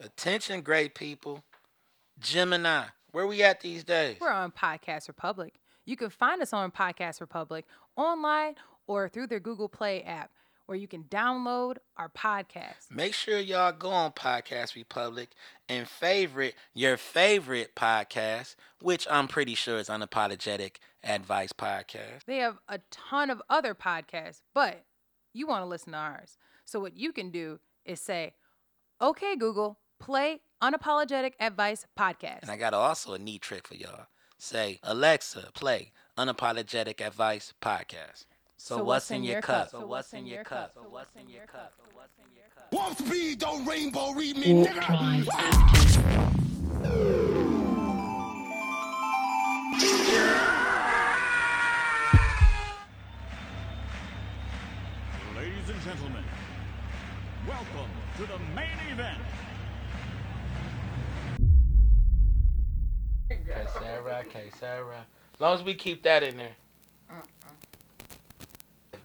Attention, great people. Gemini, where we at these days? We're on Podcast Republic. You can find us on Podcast Republic online or through their Google Play app where you can download our podcast. Make sure y'all go on Podcast Republic and favorite your favorite podcast, which I'm pretty sure is Unapologetic Advice Podcast. They have a ton of other podcasts, but you want to listen to ours. So what you can do is say, "Okay, Google, play Unapologetic Advice Podcast." And I got also a neat trick for y'all. Say, Alexa, play Unapologetic Advice Podcast. So, what's, in your cup? So what's in your cup? So what's in your cup? So what's in your cup? Warp speed, don't rainbow read me, Warp nigga. Ladies and gentlemen, welcome to the main event. Okay, Sarah, okay, Sarah. As long as we keep that in there.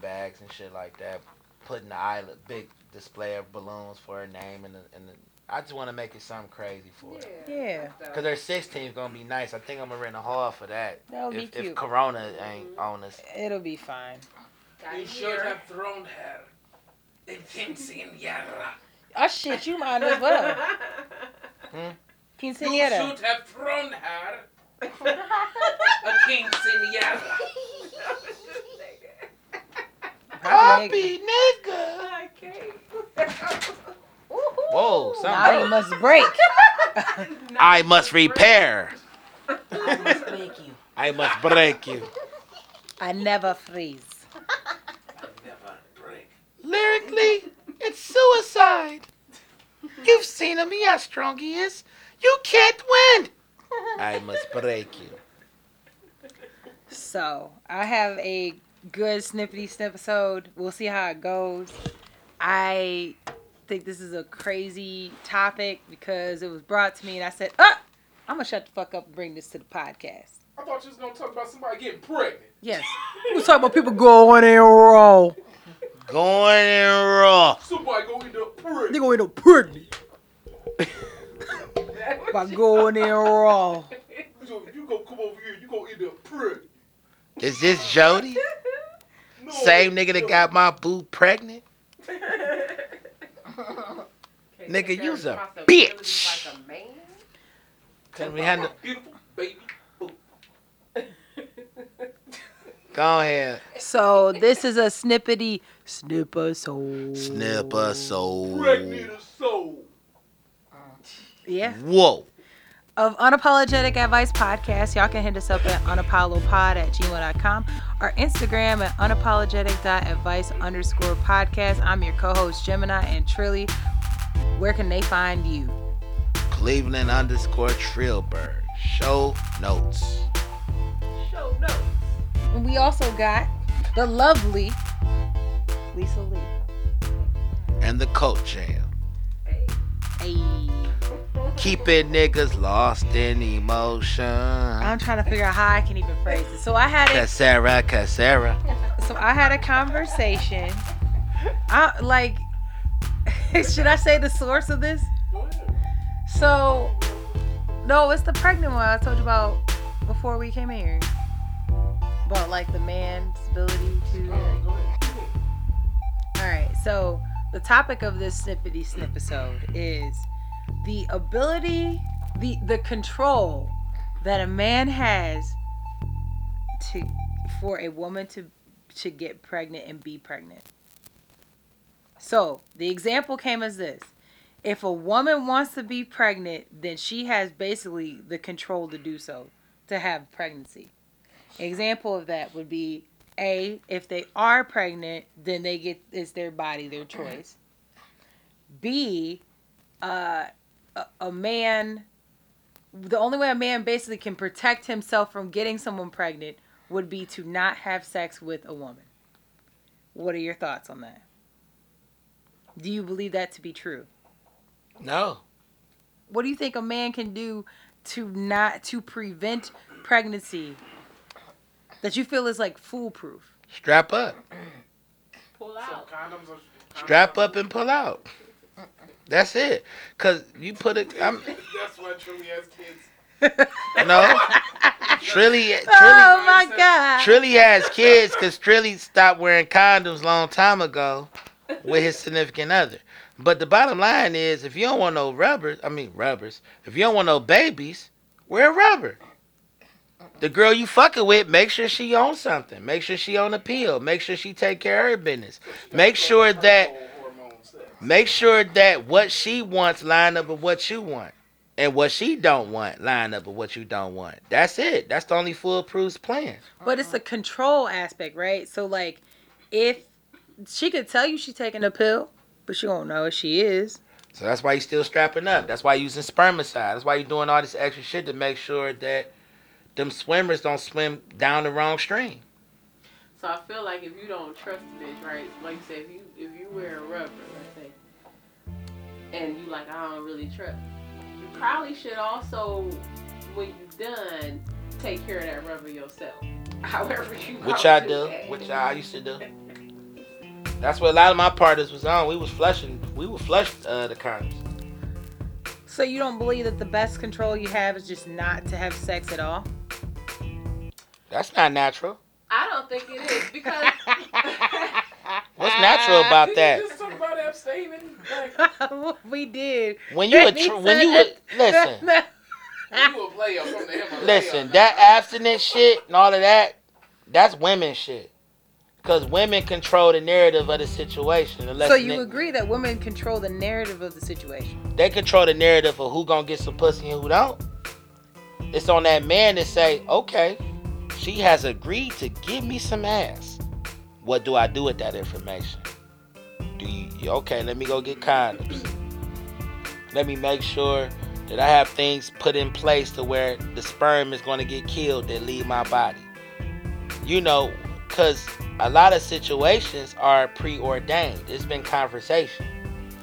Bags and shit like that. Putting the island, big display of balloons for her name and the, and the, I just want to make it something crazy for her. Yeah. Cause her 16 is gonna be nice. I think I'm gonna rent a hall for that. That'll be if, if. Corona ain't on us. It'll be fine. You should have thrown her. in The quinceañera. Oh shit, you might as well. Hmm? You Quinceañera. should have thrown her. A quinceañera. Happy nigga. Whoa, Now you something. must break. I must repair. I must break you. I must break you. I never freeze. I never break. Lyrically, it's suicide. You've seen him, he how strong he is. You can't win. I must break you. So I have a good snippety snip episode. We'll see how it goes. I think this is a crazy topic because it was brought to me and I said, ah, I'm gonna shut the fuck up and bring this to the podcast. I thought you was gonna talk about somebody getting pregnant. Yes. we talking about people going in raw. Going in raw. Somebody go end up pregnant. They gonna end up pregnant by going in raw. So if you gonna come over here, you gonna end up pregnant. Is this Jody? No, Same nigga that got my boo pregnant? Nigga, you's a bitch. Can we handle? Beautiful baby. Go ahead. So this is a snippety snip episode. Snip a soul. Pregnant soul. Yeah. Whoa. of Unapologetic Advice Podcast. Y'all can hit us up at unapollopod at gmail.com. Our Instagram at unapologetic.advice underscore podcast. I'm your co-host Gemini and Trilly. Where can they find you? Cleveland underscore Trillberg. Show notes. Show notes. And we also got the lovely Lisa Lee. And the coat jam. Hey. Keeping niggas lost in emotion. I'm trying to figure out how I can even phrase it. So I had a Cassera, Cassera. so I had a conversation. I like should I say the source of this? So, no, it's the pregnant one I told you about before we came here. About like the man's ability to. Alright. All right, so the topic of this snippety snip episode is the ability, the the control that a man has to for a woman to to get pregnant and be pregnant. So the example came as this: if a woman wants to be pregnant, then she has basically the control to do so, to have pregnancy. Example of that would be a if they are pregnant, then they get it's their body, their choice. B, uh, a, a man. The only way a man basically can protect himself from getting someone pregnant would be to not have sex with a woman. What are your thoughts on that? Do you believe that to be true? No. What do you think a man can do to not to prevent pregnancy that you feel is like foolproof? Strap up. Pull out. condoms are. Strap up and pull out. That's it. Cause you put it. I'm That's why Trilly has kids. no. Trilly, oh Trilly, Oh my god. Trilly has kids because Trilly stopped wearing condoms long time ago with his significant other. But the bottom line is, if you don't want no rubbers, I mean rubbers. If you don't want no babies, wear a rubber. The girl you fucking with, make sure she owns something. Make sure she on a pill. Make sure she take care of her business. Make sure that Hormone sex. Make sure that what she wants line up with what you want. And what she don't want line up with what you don't want. That's it. That's the only foolproof plan. But it's the control aspect, right? So like, if she could tell you she's taking a pill, but she won't know if she is. So that's why you're still strapping up. That's why you're using spermicide. That's why you're doing all this extra shit to make sure that them swimmers don't swim down the wrong stream. So I feel like if you don't trust the bitch, right? Like you said, if you if you wear a rubber, let's say, and you like I don't really trust, you probably should also, when you're done, take care of that rubber yourself. However you. Which gonna I do. that. Which I used to do. That's what a lot of my partners was on. We was flushing. We would flush uh, the condoms. So you don't believe that the best control you have is just not to have sex at all? That's not natural. I don't think it is because. What's natural about Did that? you just talk about abstaining? Like, we did. When you a tr- when you a, that- listen, you a player from the Himalayas. listen, that abstinence shit and all of that, that's women shit. Cause women control the narrative of the situation. So you ni- agree that women control the narrative of the situation? they control the narrative of who gonna get some pussy and who don't. It's on that man to say, okay, she has agreed to give me some ass. What do I do with that information? Do you okay? Let me go get condoms. Let me make sure that I have things put in place to where the sperm is gonna get killed that leave my body. You know, cause a lot of situations are preordained. It's been conversation.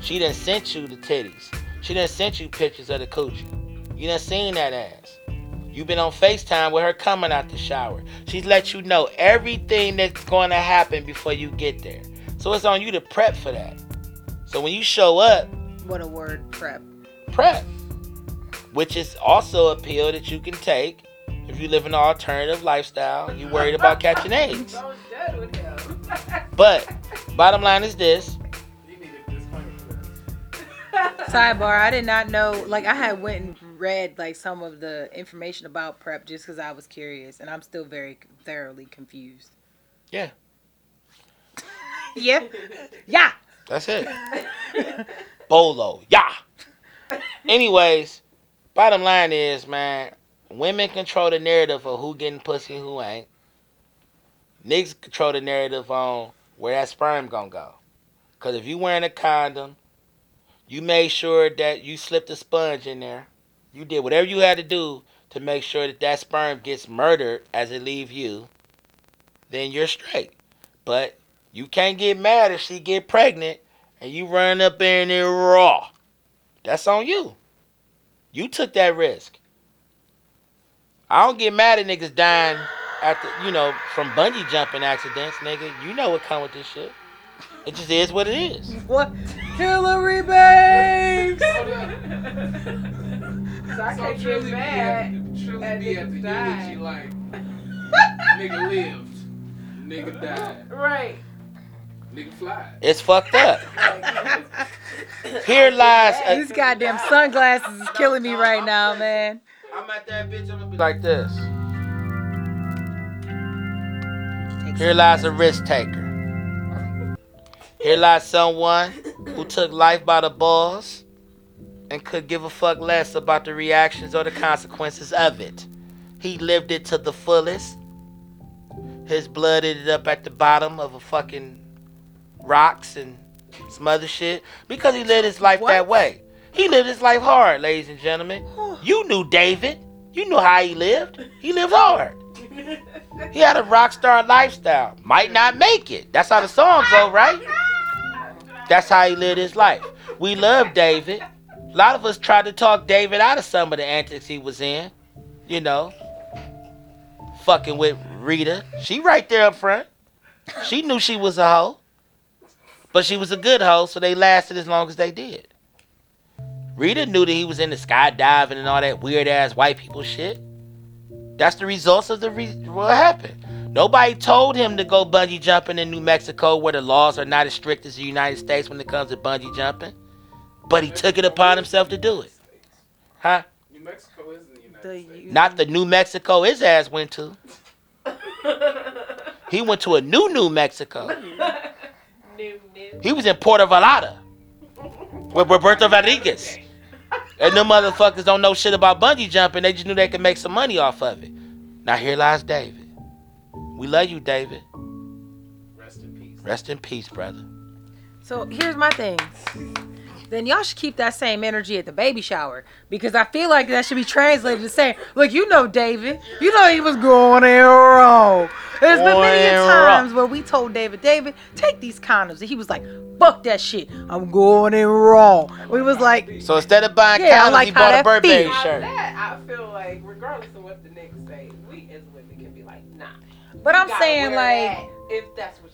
She done sent you the titties. She done sent you pictures of the coochie. You done seen that ass. You been on FaceTime with her coming out the shower. She's let you know everything that's going to happen before you get there. So it's on you to prep for that. So when you show up, What a word, prep. prep. Which is also a pill that you can take if you live an alternative lifestyle. You worried about catching AIDS. So done with him. But bottom line is this. You need a disclaimer for that. Sidebar: I did not know. Like, I had went and read like some of the information about PrEP just because I was curious, and I'm still very thoroughly confused. Yeah. Yeah, yeah. That's it. Bolo. Yeah. Anyways, bottom line is, man, women control the narrative of who getting pussy and who ain't. Niggas control the narrative on where that sperm gonna go. Cause if you wearing a condom, you made sure that you slipped a sponge in there. You did whatever you had to do to make sure that that sperm gets murdered as it leave you. Then you're straight. But you can't get mad if she get pregnant and you run up in there raw. That's on you. You took that risk. I don't get mad at niggas dying after, you know, from bungee jumping accidents, nigga. You know what come with this shit. It just is what it is. What? Hillary Banks. So I So can't get Trilly be mad. at, Trilly at be at the niggas end dying. she like, nigga lived, nigga died, Right. nigga fly. It's fucked up. Here lies a, These goddamn sunglasses is killing me right now, man. I'm at that bitch, I'm gonna be like this. Here lies a risk taker. Here lies someone who took life by the balls and could give a fuck less about the reactions or the consequences of it. He lived it to the fullest. His blood ended up at the bottom of a fucking rocks and some other shit because he lived his life that way. He lived his life hard, ladies and gentlemen. You knew David. You knew how he lived. He lived hard. He had a rock star lifestyle. Might not make it. That's how the song go, right? That's how he lived his life. We love David. A lot of us tried to talk David out of some of the antics he was in. You know, fucking with Rita. She right there up front. She knew she was a hoe. But she was a good hoe, so they lasted as long as they did. Rita knew that he was into skydiving and all that weird ass white people shit. That's the results of the re- what happened. Nobody told him to go bungee jumping in New Mexico where the laws are not as strict as the United States when it comes to bungee jumping. But he took it upon himself to do it. Huh? New Mexico is in the United The States. Not the New Mexico his ass went to. He went to a new New Mexico. New, new. He was in Puerto Vallarta with Roberto Rodriguez. And them motherfuckers don't know shit about bungee jumping. They just knew they could make some money off of it. Now here lies David. We love you, David. Rest in peace. Rest in peace, brother. So here's my thing. Then y'all should keep that same energy at the baby shower because I feel like that should be translated to same. Look, you know David. You know he was going in wrong. There's been many Going times where we told David, David, take these condoms, and he was like, "Fuck that shit. I'm going in wrong. We was like, So instead of buying Yeah, I condoms, like he bought a that Burberry feels. Now shirt. that I feel like, regardless of what the niggas say, we as women can be like, nah. but I'm saying like. that if that's what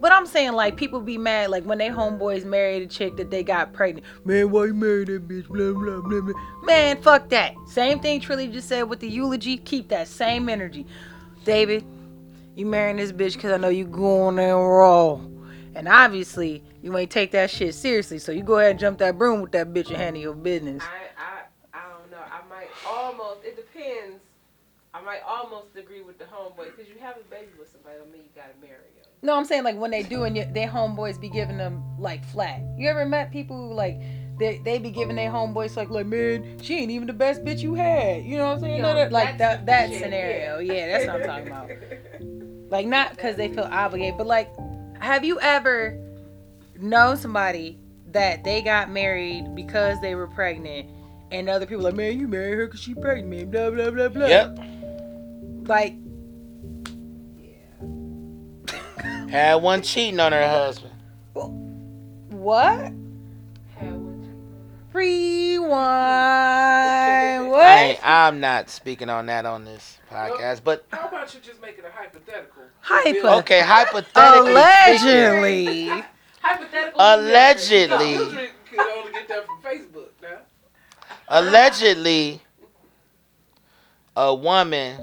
But I'm saying like people be mad like when they homeboys married a chick that they got pregnant. Man, why you married that bitch? Blah blah blah blah. Man, fuck that. Same thing Trilly just said with the eulogy. Keep that same energy. David, you marrying this bitch because I know you going in raw. And obviously you ain't take that shit seriously. So you go ahead and jump that broom with that bitch and handle your business. I, I, I don't know. I might almost. It depends. I might almost agree with the homeboy because you have a baby with somebody. Don't mean you gotta marry. No, I'm saying like when they do and y- their homeboys be giving them like flat. You ever met people who like they they be giving their homeboys like like man she ain't even the best bitch you had. You know what I'm saying? Yo, No, no, like that that shit, scenario. yeah. Yeah. that's what I'm talking about. Like not because they feel obligated, but like have you ever known somebody that they got married because they were pregnant? And other people like, man, you married her because she pregnant, man. Blah blah blah blah. Yep. Like, Had one cheating on her husband. what? Have one Rewind. What? ain't, I'm not speaking on that on this podcast, but How about you just make it a hypothetical? Hypo- okay, hypothetically. Allegedly. Hypothetical. Allegedly. No, you only get that from Facebook now. allegedly a woman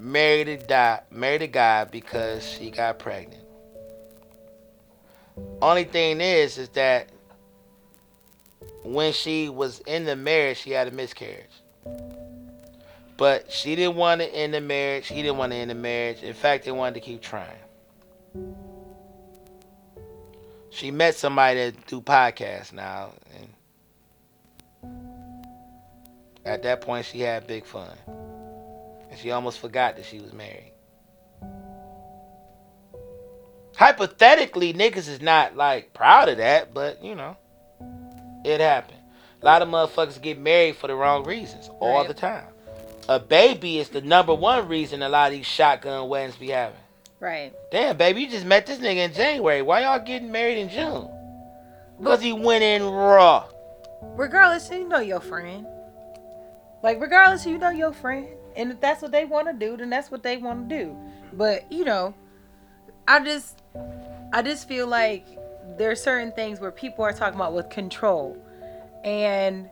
married a guy married a guy because she got pregnant. Only thing is is that when she was in the marriage she had a miscarriage. But she didn't want to end the marriage. He didn't want to end the marriage. In fact, they wanted to keep trying. She met somebody that do podcasts now, and at that point, she had big fun. And she almost forgot that she was married. Hypothetically, niggas is not like proud of that, but you know, it happened. A lot of motherfuckers get married for the wrong reasons all Right. the time. A baby is the number one reason a lot of these shotgun weddings be having. Right. Damn, baby, you just met this nigga in January. Why y'all getting married in June? Because he went in raw. Regardless, you know your friend. Like, regardless, you know your friend. And if that's what they want to do, then that's what they want to do. But, you know, I just, I just feel like there are certain things where people are talking about with control. And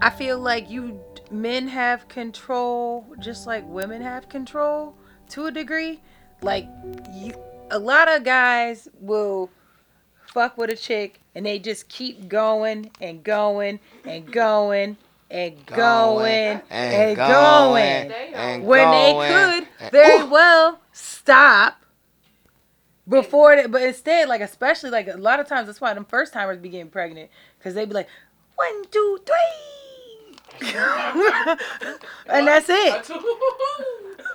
I feel like you men have control just like women have control to a degree. Like you a lot of guys will fuck with a chick and they just keep going and going and going and going and going. They and When they could very Ooh. well stop before they, but instead, like especially like a lot of times that's why them first timers be getting pregnant because they be like one two three, and that's it.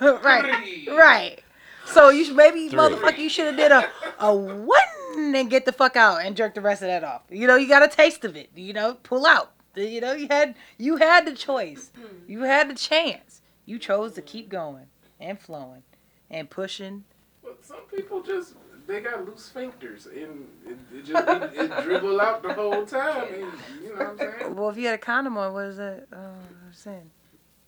right, right. So you should maybe Three. motherfucker you should have did a a one and get the fuck out and jerk the rest of that off. You know you got a taste of it. You know pull out. You know you had you had the choice. Mm-hmm. You had the chance. You chose to keep going and flowing and pushing. Well, some people just they got loose sphincters and it, it just it, it dribble out the whole time. And, you know what I'm saying? Well, if you had a condom on, what is that? Oh, I don't understand.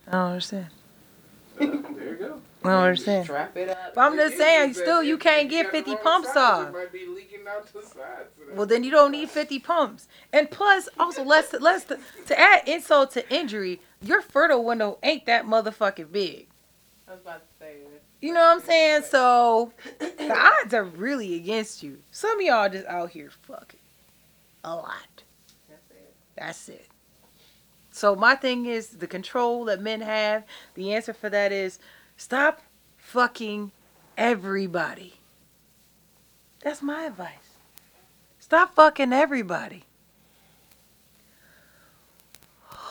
I don't understand. Uh, there There you go. I don't understand. Strap it up. But I'm just saying, still, you can't get 50 pumps off. Might be leaking out the sides. Well, then you don't need 50 pumps. And plus, also, let's let's to add insult to injury, your fertile window ain't that motherfucking big. I was about to say that. You know what I'm saying? So the odds are really against you. Some of y'all just out here fucking a lot. That's it. That's it. So my thing is the control that men have. The answer for that is stop fucking everybody. That's my advice. Stop fucking everybody.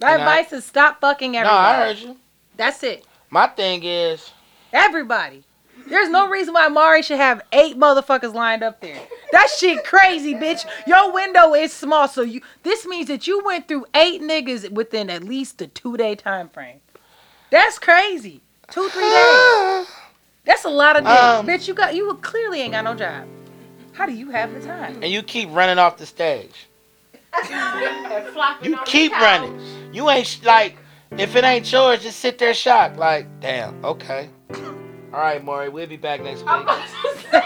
My And I- advice is stop fucking No, everybody. I heard you. That's it. My thing is, Everybody. There's no reason why Maury should have eight motherfuckers lined up there. That shit crazy, bitch. Your window is small, so you. This means that you went through eight niggas within at least a two day time frame. That's crazy. Two three days. That's a lot of days, Um, bitch. You got you clearly ain't got no job. How do you have the time? and you keep running off the stage. You keep running. You ain't like, if it ain't yours, just sit there shocked. Like, damn, okay. All right, Maury, we'll be back next week. about to say.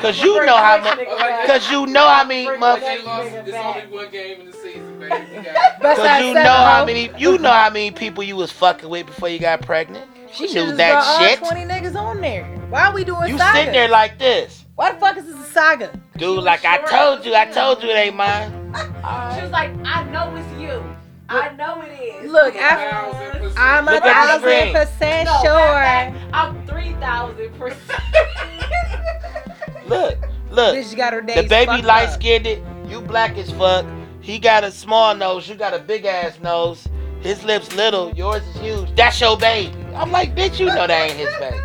Cause you know how much. Cause you know how many motherfuckers. Lost. It's only one game in the season, baby. You got Best Cause out you know seven, how ho. many. You know how many people you was fucking with before you got pregnant. She You should knew have that brought shit. all twenty niggas on there. Why are we doing You saga? sitting there like this, Why the fuck is this a saga? dude. Like I told you, I told you it ain't mine. She was like, I know it's you. I know it is. Look, a thousand percent. I'm a Look at the thousand screen. percent No, sure. matter of fact, I'm 3,000 percent. Look, look. Bitch got her days The baby light skinned it. You black as fuck. He got a small nose. You got a big ass nose. His lips little. Yours is huge. That's your baby. I'm like, bitch, you know that ain't his baby.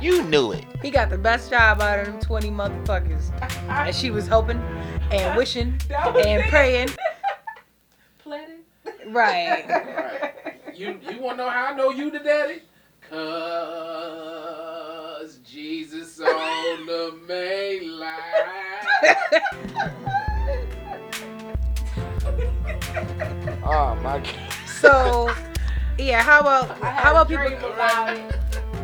You knew it. He got the best job out of them 20 motherfuckers. And she was hoping and wishing and it. praying. Planning. Right. Right. You you want to know how I know you the daddy? Cause Jesus on the main line. Oh my god. So, yeah, how about how about people dream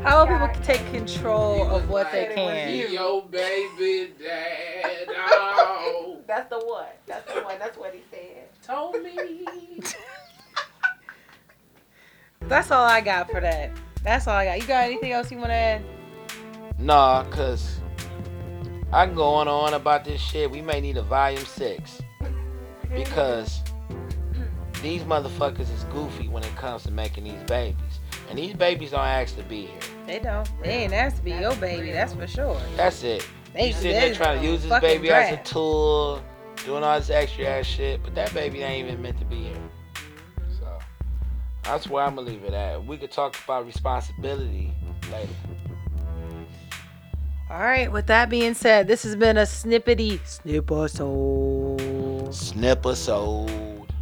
how about people take control He of what they like, can? "He Your baby dad. Oh, That's the one. That's the one. That's what he said. told me. That's all I got for that. That's all I got. You got anything else you want to add? Nah, cause I can go on and on about this shit. We may need a volume six. Because these motherfuckers is goofy when it comes to making these babies. And these babies don't ask to be here. They don't. They ain't asked to be your baby. That's for sure. That's it. They You sitting there trying to use this fucking baby as a tool, doing all this extra ass shit, but that baby ain't even meant to be here. So that's where I'm gonna leave it at. We could talk about responsibility later. All right. With that being said, this has been a snippety snipper Snip episode.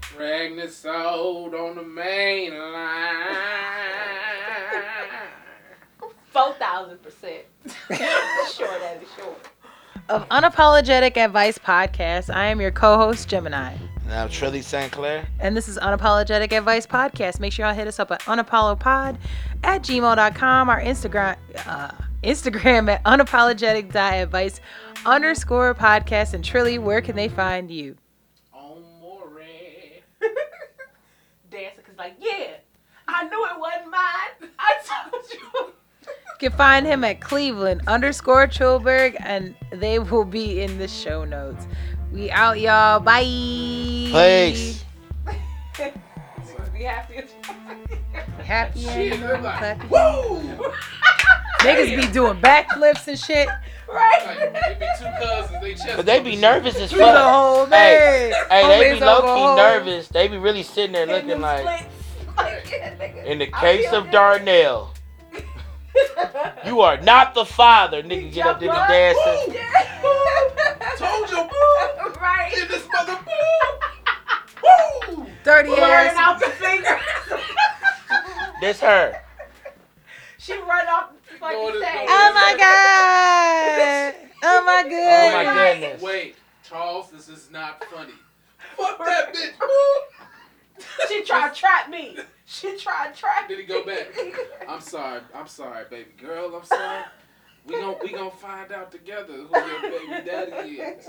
Pregnant sold on the main line. 4,000 percent. Short as it short. of Unapologetic Advice Podcast. I am your co-host Gemini. And I'm Trilly St. Clair. And this is Unapologetic Advice Podcast. Make sure y'all hit us up at unapollopod at gmail.com. Our Instagram uh, Instagram at unapologetic.advice underscore podcast. And Trilly, where can they find you? On more Dancing, cause like, yeah, I knew it wasn't mine. I told you. You can find him at Cleveland underscore Trillberg, and they will be in the show notes. We out, y'all. Bye. Peace. Be happy. Happy Shit, and they're like, clappy. woo! Niggas be doing backflips and shit. right? Like, they be two cousins, they chest But they be nervous as Do the fuck. whole Hey, thing. Hey, they Homies be low key hoes. nervous. They be really sitting there looking like. Like, yeah. In the case of. Darnell, you are not the father. Nigga, get up there Jump dancing. Told you, boo! right. In this mother, boo! Woo! Dirty Blurring ass. out the finger. This her. she run off the fucking No, stage. Oh my god. Oh my goodness. Oh my goodness. goodness. Wait, Charles, this is not funny. Fuck that bitch, boo. She tried to trap me. She tried to trap me. Did he go back? I'm sorry. I'm sorry, baby girl. I'm sorry. We gon' we gonna find out together who your baby daddy is.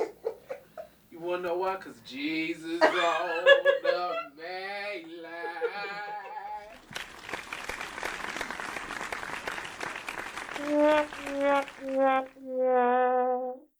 You wanna know why? Cause Jesus on the main line.